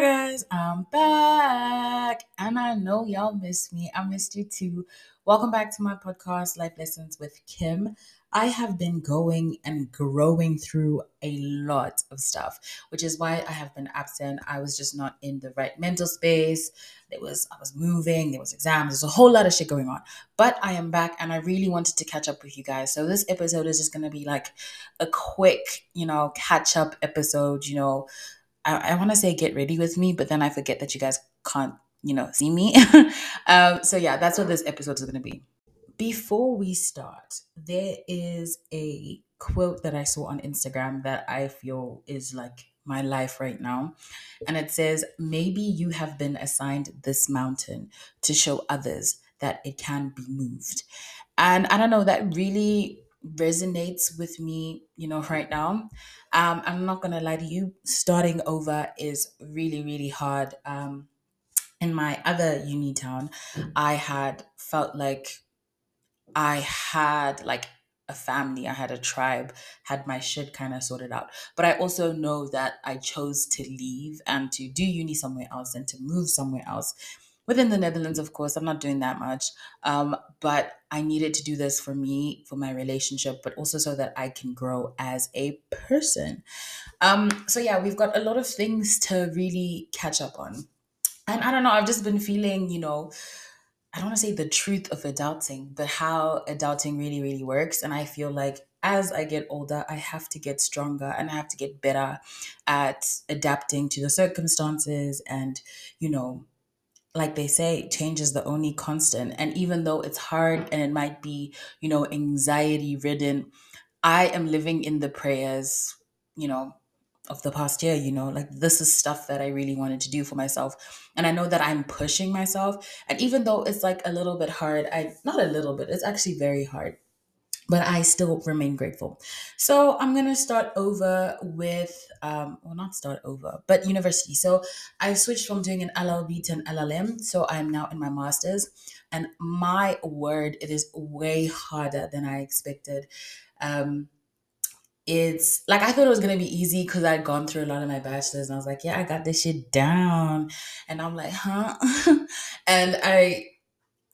Guys, I'm back. And I know y'all missed me. I missed you too. Welcome back to my podcast, Life Lessons with Kim. I have been going and growing through a lot of stuff, which is why I have been absent. I was just not in the right mental space. There was I was moving, there was exams, there's a whole lot of shit going on. But I am back and I really wanted to catch up with you guys. So this episode is just gonna be like a quick, you know, catch up episode, you know. I, I want to say get ready with me, but then I forget that you guys can't, you know, see me. um, so yeah, that's what this episode is going to be. Before we start, there is a quote that I saw on Instagram that I feel is like my life right now. And it says, Maybe you have been assigned this mountain to show others that it can be moved. And I don't know, that really resonates with me, you know, right now. Um, I'm not gonna lie to you, starting over is really, really hard. Um, in my other uni town, I had felt like I had like a family, I had a tribe, had my shit kind of sorted out. But I also know that I chose to leave and to do uni somewhere else and to move somewhere else within the Netherlands, of course. I'm not doing that much. Um, but I needed to do this for me, for my relationship, but also so that I can grow as a person. Um, so yeah, we've got a lot of things to really catch up on. And I don't know, I've just been feeling, you know, I don't want to say the truth of adulting, but how adulting really, really works. And I feel like as I get older, I have to get stronger and I have to get better at adapting to the circumstances and, you know, like they say, change is the only constant. And even though it's hard and it might be, you know, anxiety ridden, I am living in the prayers, you know, of the past year, you know, like this is stuff that I really wanted to do for myself. And I know that I'm pushing myself. And even though it's like a little bit hard, I, not a little bit, it's actually very hard but I still remain grateful. So I'm gonna start over with, um, well, not start over, but university. So I switched from doing an LLB to an LLM. So I'm now in my master's, and my word, it is way harder than I expected. Um, it's like I thought it was gonna be easy because I'd gone through a lot of my bachelor's and I was like, yeah, I got this shit down. And I'm like, huh? and I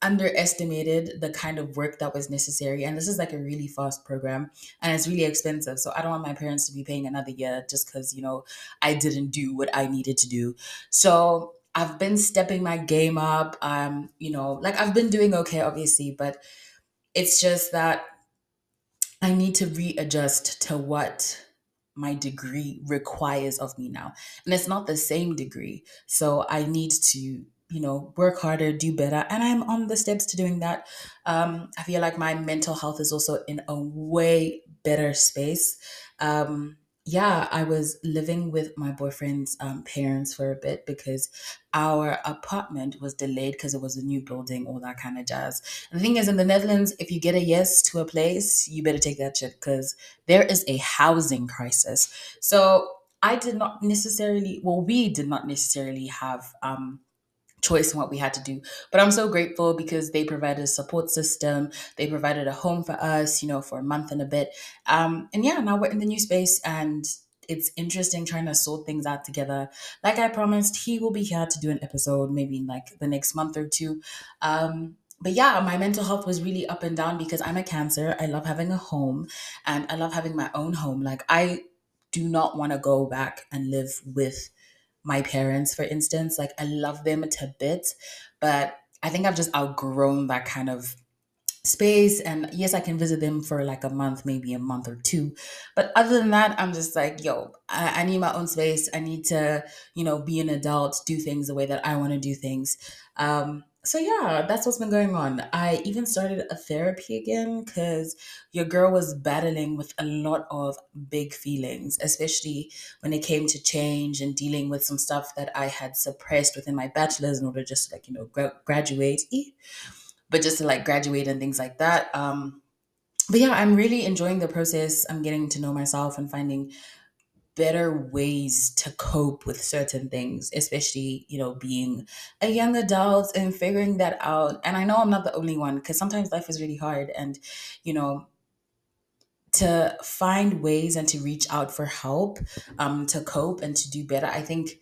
underestimated the kind of work that was necessary. And this is like a really fast program and it's really expensive. So I don't want my parents to be paying another year just because, you know, I didn't do what I needed to do. So I've been stepping my game up. Um, you know, like I've been doing okay, obviously, but it's just that I need to readjust to what my degree requires of me now. And it's not the same degree. So I need to you know work harder do better and i'm on the steps to doing that. Um, i feel like my mental health is also in a way better space. Um, yeah i was living with my boyfriend's um, parents for a bit because our apartment was delayed because it was a new building all that kind of jazz. And the thing is in the netherlands if you get a yes to a place you better take that shit because there is a housing crisis. So i did not necessarily well we did not necessarily have um choice in what we had to do. But I'm so grateful because they provided a support system. They provided a home for us, you know, for a month and a bit. Um, and yeah, now we're in the new space and it's interesting trying to sort things out together. Like I promised, he will be here to do an episode maybe in like the next month or two. Um, but yeah, my mental health was really up and down because I'm a cancer. I love having a home and I love having my own home. Like I do not want to go back and live with my parents, for instance. Like I love them to bits, but I think I've just outgrown that kind of space. And yes, I can visit them for like a month, maybe a month or two. But other than that, I'm just like, yo, I, I need my own space. I need to, you know, be an adult, do things the way that I want to do things. Um, so yeah, that's what's been going on. I even started a therapy again because your girl was battling with a lot of big feelings, especially when it came to change and dealing with some stuff that I had suppressed within my bachelor's in order just to like you know gra- graduate, but just to like graduate and things like that. Um, but yeah, I'm really enjoying the process. I'm getting to know myself and finding better ways to cope with certain things, especially, you know, being a young adult and figuring that out. And I know I'm not the only one because sometimes life is really hard and, you know, to find ways and to reach out for help, um, to cope and to do better. I think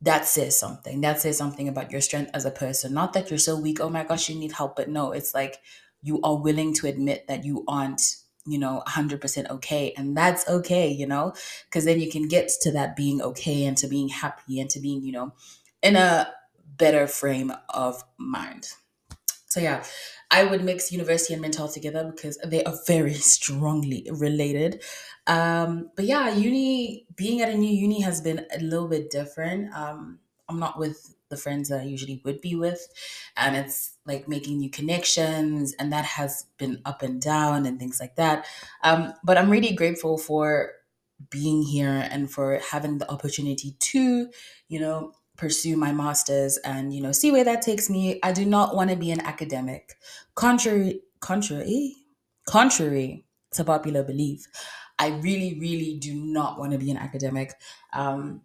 that says something. That says something about your strength as a person. Not that you're so weak, oh my gosh, you need help, but no, it's like you are willing to admit that you aren't, you know, 100% okay. And that's okay, you know, because then you can get to that being okay and to being happy and to being, you know, in a better frame of mind. So, yeah, I would mix university and mental together because they are very strongly related. Um, but yeah, uni being at a new uni has been a little bit different. Um, I'm not with the friends that I usually would be with, and it's like making new connections, and that has been up and down and things like that. Um, but I'm really grateful for being here and for having the opportunity to, you know, pursue my master's and you know see where that takes me. I do not want to be an academic. Contrary contrary contrary to popular belief i really really do not want to be an academic. Um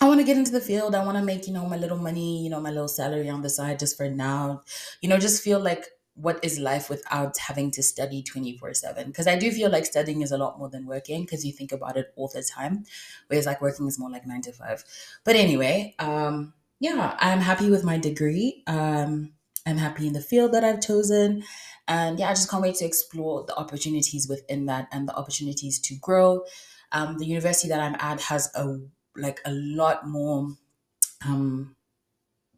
I want to get into the field. I want to make, you know, my little money, you know, my little salary on the side just for now. You know, just feel like what is life without having to study 24 7 because i do feel like studying is a lot more than working because you think about it all the time whereas like working is more like 9 to 5 but anyway um yeah i'm happy with my degree. Um i'm happy in the field that i've chosen. And yeah i just can't wait to explore the opportunities within that and the opportunities to grow. Um the university that i'm at has a like a lot more um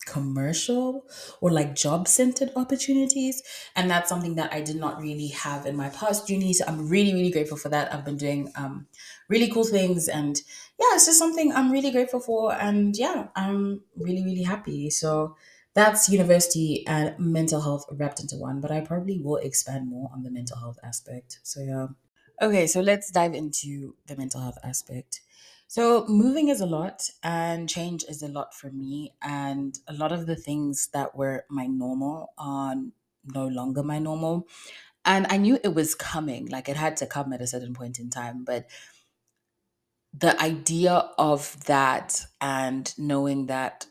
commercial or like job centered opportunities. And that's something that I did not really have in my past uni. So I'm really, really grateful for that. I've been doing um, really cool things. And yeah, it's just something I'm really grateful for. And yeah, I'm really, really happy. So that's university and mental health wrapped into one. But I probably will expand more on the mental health aspect. So yeah. Okay, so let's dive into the mental health aspect. So, moving is a lot and change is a lot for me. And a lot of the things that were my normal are no longer my normal. And I knew it was coming, like it had to come at a certain point in time. But the idea of that and knowing that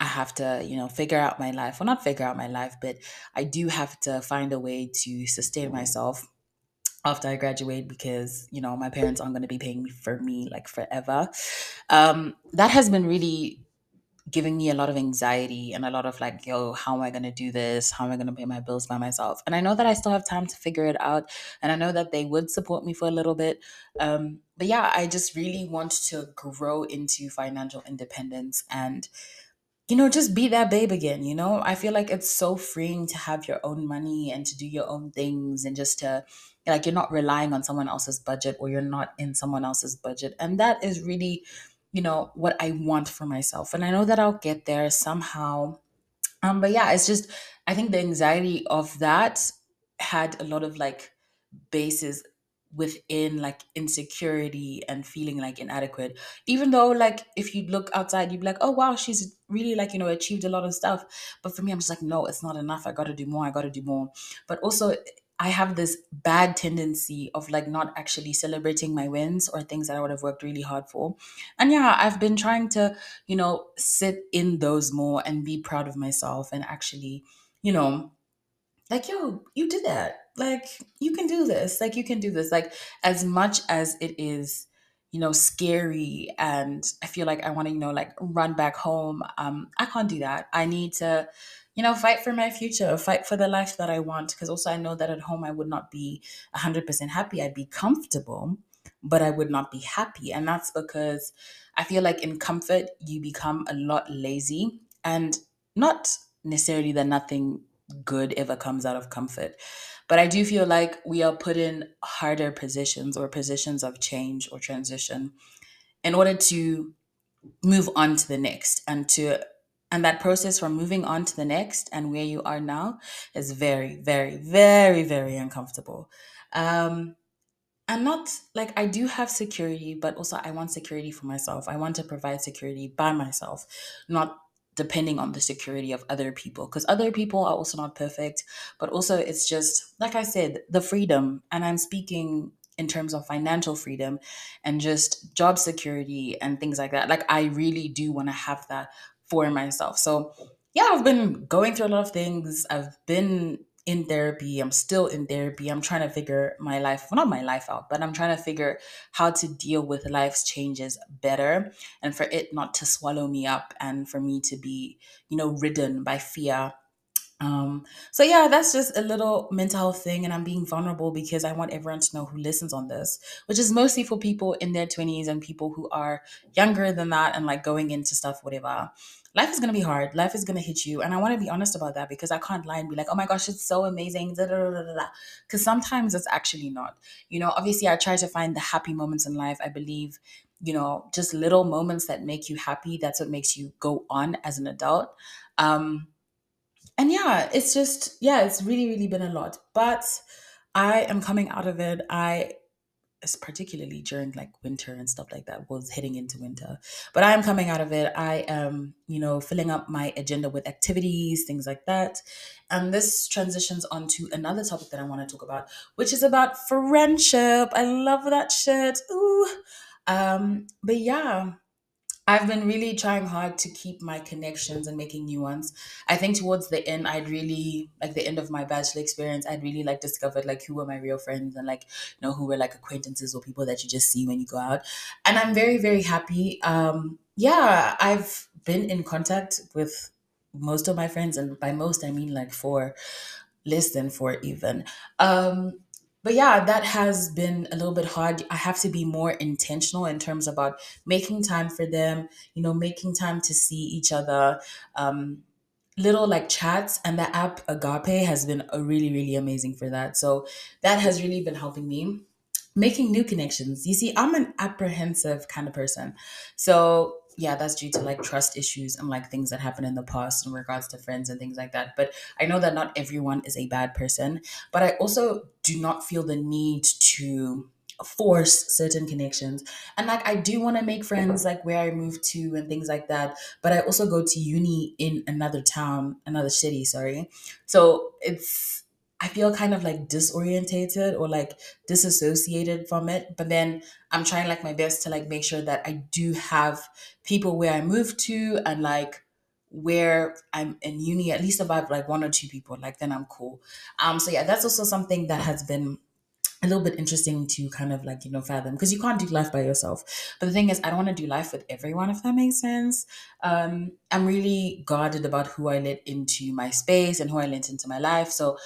I have to, you know, figure out my life, well, not figure out my life, but I do have to find a way to sustain myself after I graduate because you know my parents aren't going to be paying me for me like forever. Um, that has been really giving me a lot of anxiety and a lot of like, yo, how am I going to do this? How am I going to pay my bills by myself? And I know that I still have time to figure it out, and I know that they would support me for a little bit. Um, but yeah, I just really want to grow into financial independence and you know, just be that babe again, you know? I feel like it's so freeing to have your own money and to do your own things and just to like you're not relying on someone else's budget or you're not in someone else's budget. And that is really, you know, what I want for myself. And I know that I'll get there somehow. Um but yeah, it's just I think the anxiety of that had a lot of like bases within like insecurity and feeling like inadequate even though like if you look outside you'd be like oh wow she's really like you know achieved a lot of stuff but for me i'm just like no it's not enough i gotta do more i gotta do more but also i have this bad tendency of like not actually celebrating my wins or things that i would have worked really hard for. And yeah i've been trying to you know sit in those more and be proud of myself and actually you know like yo you did that. Like you can do this. Like you can do this. Like as much as it is you know scary and i feel like i want to you know like run back home um i can't do that. I need to you know fight for my future fight for the life that i want because also i know that at home i would not be 100% happy i'd be comfortable but i would not be happy and that's because i feel like in comfort you become a lot lazy and not necessarily that nothing good ever comes out of comfort. But I do feel like we are put in harder positions or positions of change or transition in order to move on to the next and to and that process from moving on to the next and where you are now is very very very very uncomfortable. Um and not like I do have security, but also I want security for myself. I want to provide security by myself, not depending on the security of other people because other people are also not perfect. But also it's just like i said the freedom and i'm speaking in terms of financial freedom and just job security and things like that. Like i really do want to have that for myself so yeah i've been going through a lot of things i've been in therapy. I'm still in therapy. I'm trying to figure my life, well, not my life out, but I'm trying to figure how to deal with life's changes better and for it not to swallow me up and for me to be, you know, ridden by fear um, so yeah, that's just a little mental health thing, and I'm being vulnerable because I want everyone to know who listens on this, which is mostly for people in their 20s and people who are younger than that and like going into stuff, whatever. Life is gonna be hard. Life is gonna hit you, and I want to be honest about that because I can't lie and be like, "Oh my gosh, it's so amazing," because sometimes it's actually not. You know, obviously, I try to find the happy moments in life. I believe, you know, just little moments that make you happy. That's what makes you go on as an adult. Um, and yeah, it's just, yeah, it's really, really been a lot. But I am coming out of it. I, particularly during like winter and stuff like that, was heading into winter. But I am coming out of it. I am, you know, filling up my agenda with activities, things like that. And this transitions onto another topic that I want to talk about, which is about friendship. I love that shit. Ooh. Um, but yeah, I've been really trying hard to keep my connections and making new ones. I think towards the end, I'd really like the end of my bachelor experience. I'd really like discovered like who were my real friends and like you know who were like acquaintances or people that you just see when you go out. And I'm very very happy. Um, yeah, I've been in contact with most of my friends, and by most I mean like four, less than four even. Um, but yeah, that has been a little bit hard. I have to be more intentional in terms about making time for them, you know, making time to see each other. Um, little like chats and the app Agape has been a really, really amazing for that. So that has really been helping me making new connections. You see, I'm an apprehensive kind of person. So yeah, that's due to like trust issues and like things that happened in the past in regards to friends and things like that. But I know that not everyone is a bad person. But I also do not feel the need to force certain connections. And like I do want to make friends like where I moved to and things like that. But I also go to uni in another town, another city, sorry. So it's I feel kind of like disorientated or like disassociated from it. But then I'm trying like my best to like make sure that I do have people where I move to and like where I'm in uni, at least about like one or two people, like then I'm cool. Um, so yeah, that's also something that has been a little bit interesting to kind of like you know fathom because you can't do life by yourself but the thing is i don't want to do life with everyone if that makes sense um i'm really guarded about who i let into my space and who i let into my life so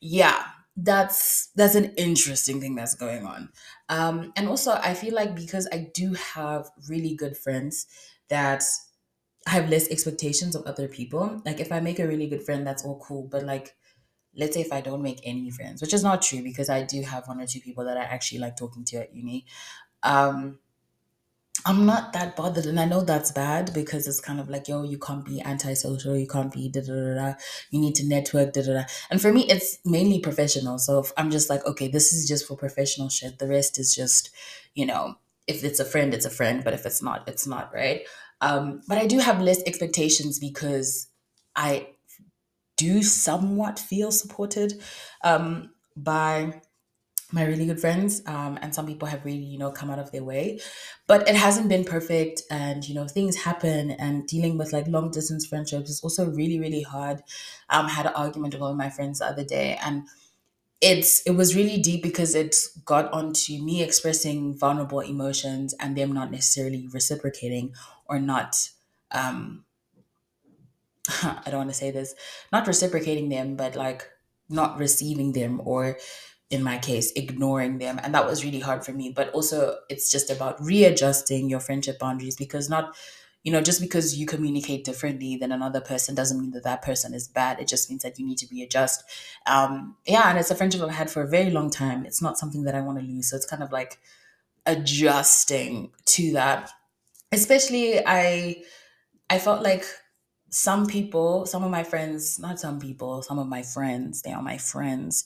yeah that's that's an interesting thing that's going on. Um and also i feel like because i do have really good friends that I have less expectations of other people like if i make a really good friend that's all cool but like let's say if i don't make any friends which is not true because i do have one or two people that i actually like talking to at uni um I'm not that bothered, and I know that's bad because it's kind of like, yo, you can't be antisocial, you can't be da da da da. You need to network, da da da. And for me, it's mainly professional. So if I'm just like, okay, this is just for professional shit. The rest is just, you know, if it's a friend, it's a friend, but if it's not, it's not, right? Um, but I do have less expectations because I do somewhat feel supported um, by my really good friends um, and some people have really you know come out of their way. But it hasn't been perfect and you know things happen and dealing with like long distance friendships is also really really hard. Um, I had an argument with one of my friends the other day and it's it was really deep because it got onto me expressing vulnerable emotions and them not necessarily reciprocating or not um i don't want to say this not reciprocating them but like not receiving them or in my case, ignoring them. And that was really hard for me. But also, it's just about readjusting your friendship boundaries because not, you know, just because you communicate differently than another person doesn't mean that that person is bad. It just means that you need to readjust. Um, yeah, and it's a friendship I've had for a very long time. It's not something that I want to lose. So it's kind of like adjusting to that. Especially, I I felt like some people, some of my friends, not some people, some of my friends, they are my friends,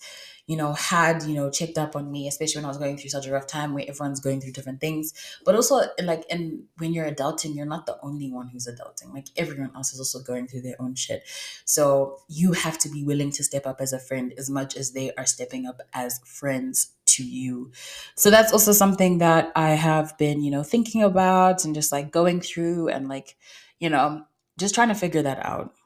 you know, had, you know, checked up on me, especially when I was going through such a rough time where everyone's going through different things. But also like and when you're adulting, you're not the only one who's adulting. Like everyone else is also going through their own shit. So you have to be willing to step up as a friend as much as they are stepping up as friends to you. So that's also something that I have been, you know, thinking about and just like going through and like, you know, just trying to figure that out.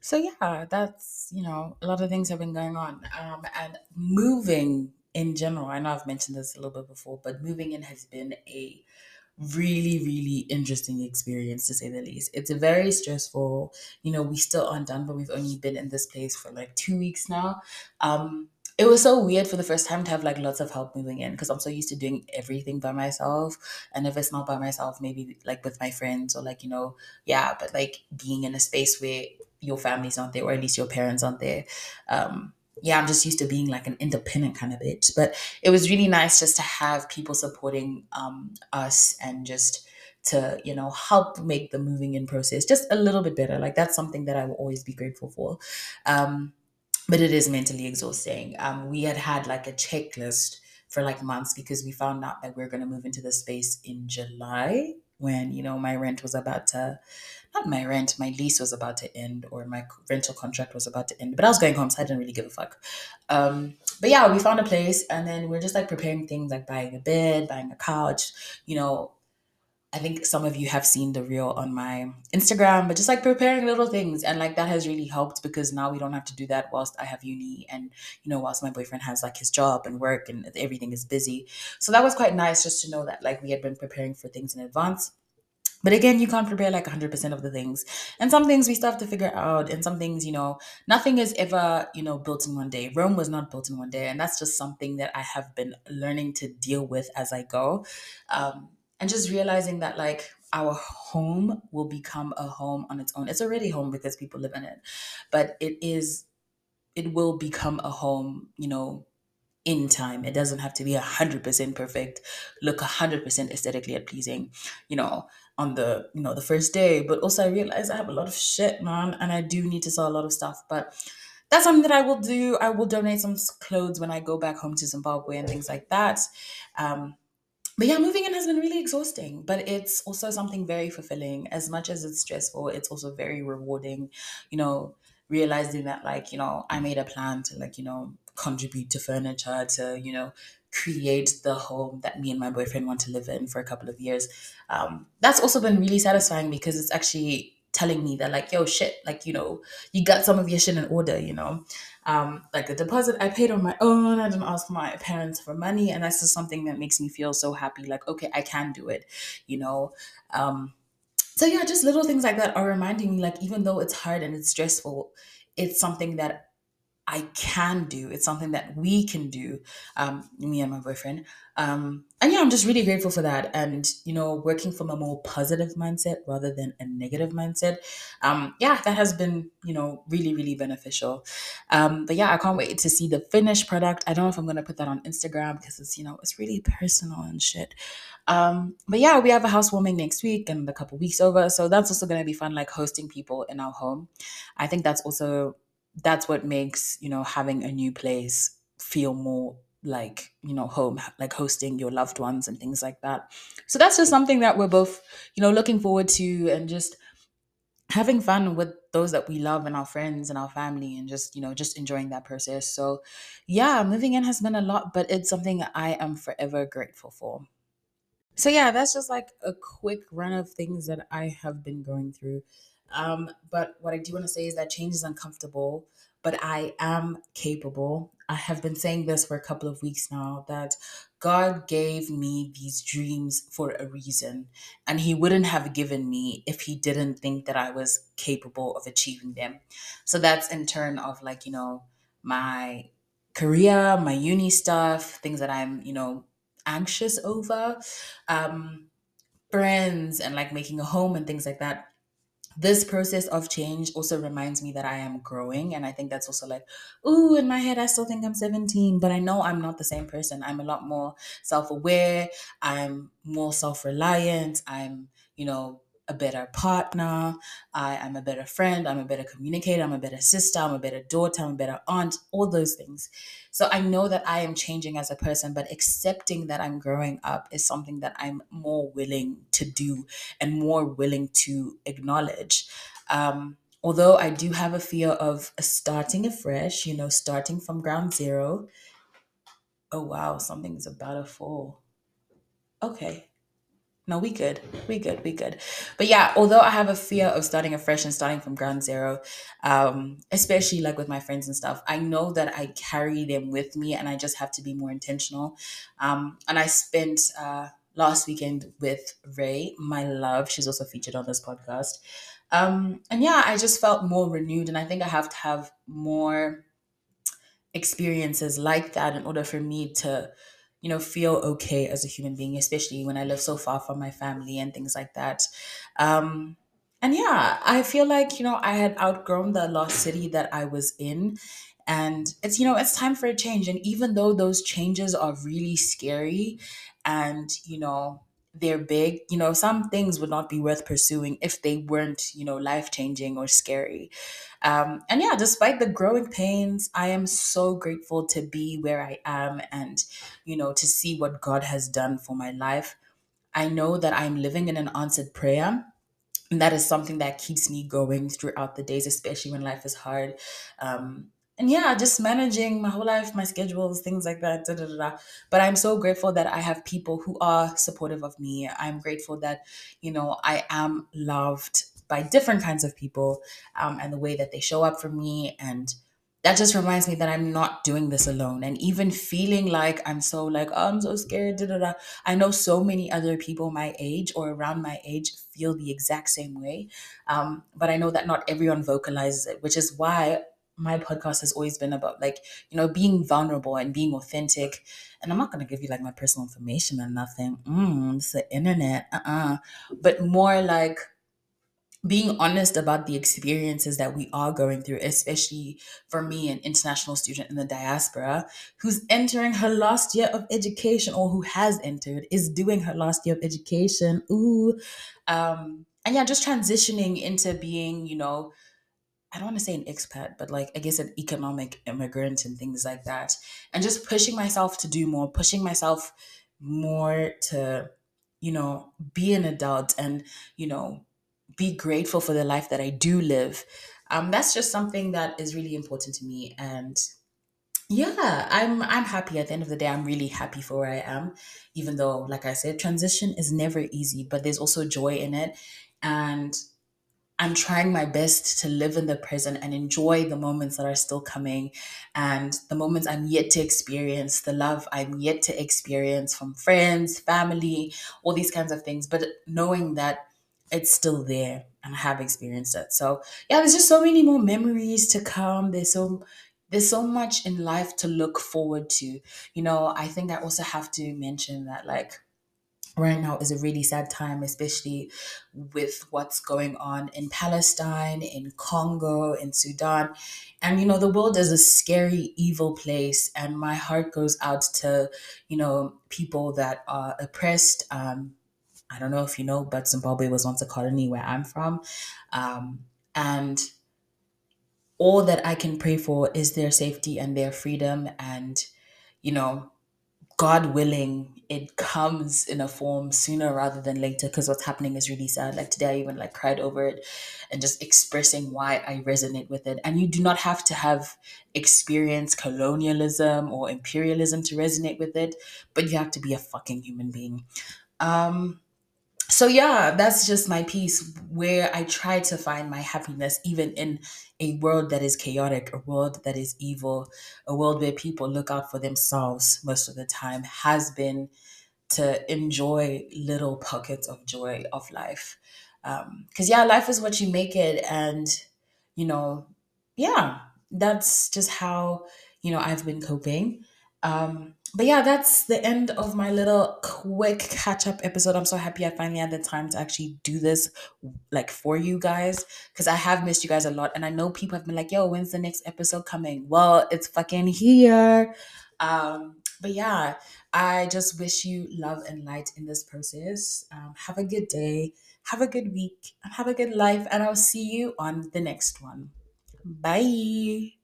So yeah, that's you know a lot of things have been going on, um, and moving in general. I know I've mentioned this a little bit before, but moving in has been a really really interesting experience to say the least. It's a very stressful. You know, we still aren't done, but we've only been in this place for like two weeks now. Um, it was so weird for the first time to have like lots of help moving in because I'm so used to doing everything by myself. And if it's not by myself, maybe like with my friends or like, you know, yeah, but like being in a space where your family's not there or at least your parents aren't there. Um, yeah, I'm just used to being like an independent kind of bitch. But it was really nice just to have people supporting um, us and just to, you know, help make the moving in process just a little bit better. Like that's something that I will always be grateful for. Um, but it is mentally exhausting. Um, we had had like a checklist for like months because we found out that we are going to move into the space in July when you know my rent was about to not my rent my lease was about to end or my rental contract was about to end but i was going home so i didn't really give a fuck. Um, but yeah we found a place and then we're just like preparing things like buying a bed buying a couch you know I think some of you have seen the reel on my Instagram, but just like preparing little things. And like that has really helped because now we don't have to do that whilst I have uni and, you know, whilst my boyfriend has like his job and work and everything is busy. So that was quite nice just to know that like we had been preparing for things in advance. But again, you can't prepare like 100% of the things. And some things we still have to figure out. And some things, you know, nothing is ever, you know, built in one day. Rome was not built in one day. And that's just something that I have been learning to deal with as I go. Um, and just realizing that, like, our home will become a home on its own. It's already home because people live in it, but it is, it will become a home, you know, in time. It doesn't have to be a hundred percent perfect, look a hundred percent aesthetically pleasing, you know, on the you know the first day. But also I realize I have a lot of shit, man, and I do need to sell a lot of stuff. But that's something that I will do. I will donate some clothes when I go back home to Zimbabwe and things like that. Um, but yeah, moving in has been really exhausting, but it's also something very fulfilling. As much as it's stressful, it's also very rewarding. You know, realizing that like, you know, I made a plan to like, you know, contribute to furniture, to, you know, create the home that me and my boyfriend want to live in for a couple of years. Um, that's also been really satisfying because it's actually telling me that like, yo, shit, like, you know, you got some of your shit in order, you know. Um, like the deposit I paid on my own. I didn't ask my parents for money. And that's just something that makes me feel so happy. Like, okay, I can do it, you know. Um, so yeah, just little things like that are reminding me, like, even though it's hard and it's stressful, it's something that I can do. It's something that we can do, um, me and my boyfriend. Um, and yeah, I'm just really grateful for that. And, you know, working from a more positive mindset rather than a negative mindset. Um, yeah, that has been, you know, really, really beneficial. Um, but yeah, I can't wait to see the finished product. I don't know if I'm going to put that on Instagram because it's, you know, it's really personal and shit. Um, but yeah, we have a housewarming next week and a couple weeks over. So that's also going to be fun, like hosting people in our home. I think that's also that's what makes you know having a new place feel more like you know home like hosting your loved ones and things like that. So that's just something that we're both you know looking forward to and just having fun with those that we love and our friends and our family and just you know just enjoying that process. So yeah moving in has been a lot but it's something i am forever grateful for. So yeah, that's just like a quick run of things that I have been going through. Um, but what I do want to say is that change is uncomfortable, but I am capable. I have been saying this for a couple of weeks now that God gave me these dreams for a reason, and He wouldn't have given me if He didn't think that I was capable of achieving them. So that's in turn of like, you know, my career, my uni stuff, things that I'm, you know, anxious over, um, friends and like making a home and things like that this process of change also reminds me that I am growing. And I think that's also like, ooh, in my head, I still think I'm 17, but I know I'm not the same person. I'm a lot more self aware. I'm more self reliant. I'm, you know, a better partner. I am a better friend. I'm a better communicator. I'm a better sister. I'm a better daughter. I'm a better aunt, all those things. So I know that I am changing as a person, but accepting that I'm growing up is something that I'm more willing to do and more willing to acknowledge. Um, although I do have a fear of starting afresh, you know, starting from ground zero. Oh, wow, something's about to fall. Okay. No, we good. We good. We good. But yeah, although I have a fear of starting afresh and starting from ground zero, um, especially like with my friends and stuff, I know that I carry them with me and I just have to be more intentional. Um, and I spent uh, last weekend with Ray, my love. She's also featured on this podcast. Um, and yeah, I just felt more renewed. And I think I have to have more experiences like that in order for me to you know feel okay as a human being especially when i live so far from my family and things like that. Um and yeah i feel like you know i had outgrown the lost city that i was in. And it's you know it's time for a change. And even though those changes are really scary and you know they're big you know some things would not be worth pursuing if they weren't you know life changing or scary. Um, and yeah despite the growing pains i am so grateful to be where i am and you know to see what god has done for my life. I know that i'm living in an answered prayer. And that is something that keeps me going throughout the days especially when life is hard. Um, and yeah just managing my whole life my schedules things like that da, da, da, but i'm so grateful that i have people who are supportive of me i'm grateful that you know i am loved by different kinds of people um, and the way that they show up for me and that just reminds me that I'm not doing this alone. And even feeling like I'm so like, oh, I'm so scared. Da, da, da. I know so many other people my age or around my age feel the exact same way. Um, but I know that not everyone vocalizes it, which is why my podcast has always been about like, you know, being vulnerable and being authentic. And I'm not going to give you like my personal information or nothing. Mm, it's the internet. Uh-uh. But more like, being honest about the experiences that we are going through, especially for me, an international student in the diaspora who's entering her last year of education or who has entered, is doing her last year of education. Ooh. Um, and yeah, just transitioning into being, you know, I don't want to say an expat, but like I guess an economic immigrant and things like that. And just pushing myself to do more, pushing myself more to, you know, be an adult and, you know, be grateful for the life that I do live. Um, that's just something that is really important to me. And yeah, I'm I'm happy at the end of the day. I'm really happy for where I am, even though, like I said, transition is never easy, but there's also joy in it. And I'm trying my best to live in the present and enjoy the moments that are still coming and the moments I'm yet to experience, the love I'm yet to experience from friends, family, all these kinds of things. But knowing that it's still there and I have experienced it. So yeah, there's just so many more memories to come. There's so there's so much in life to look forward to. You know, I think I also have to mention that like right now is a really sad time, especially with what's going on in Palestine, in Congo, in Sudan. And, you know, the world is a scary, evil place. And my heart goes out to, you know, people that are oppressed, um, I don't know if you know, but Zimbabwe was once a colony where I'm from. Um, and all that I can pray for is their safety and their freedom. And, you know, God willing, it comes in a form sooner rather than later because what's happening is really sad. Like today, I even like cried over it and just expressing why I resonate with it. And you do not have to have experienced colonialism or imperialism to resonate with it, but you have to be a fucking human being. Um, so yeah that's just my piece where i try to find my happiness even in a world that is chaotic a world that is evil a world where people look out for themselves most of the time has been to enjoy little pockets of joy of life. Because yeah life is what you make it and you know yeah that's just how you know i've been coping. Um but yeah, that's the end of my little quick catch up episode. I'm so happy I finally had the time to actually do this like for you guys because I have missed you guys a lot. And I know people have been like, yo, when's the next episode coming? Well, it's fucking here. Um, but yeah, I just wish you love and light in this process. Um, have a good day, have a good week, and have a good life. And I'll see you on the next one. Bye.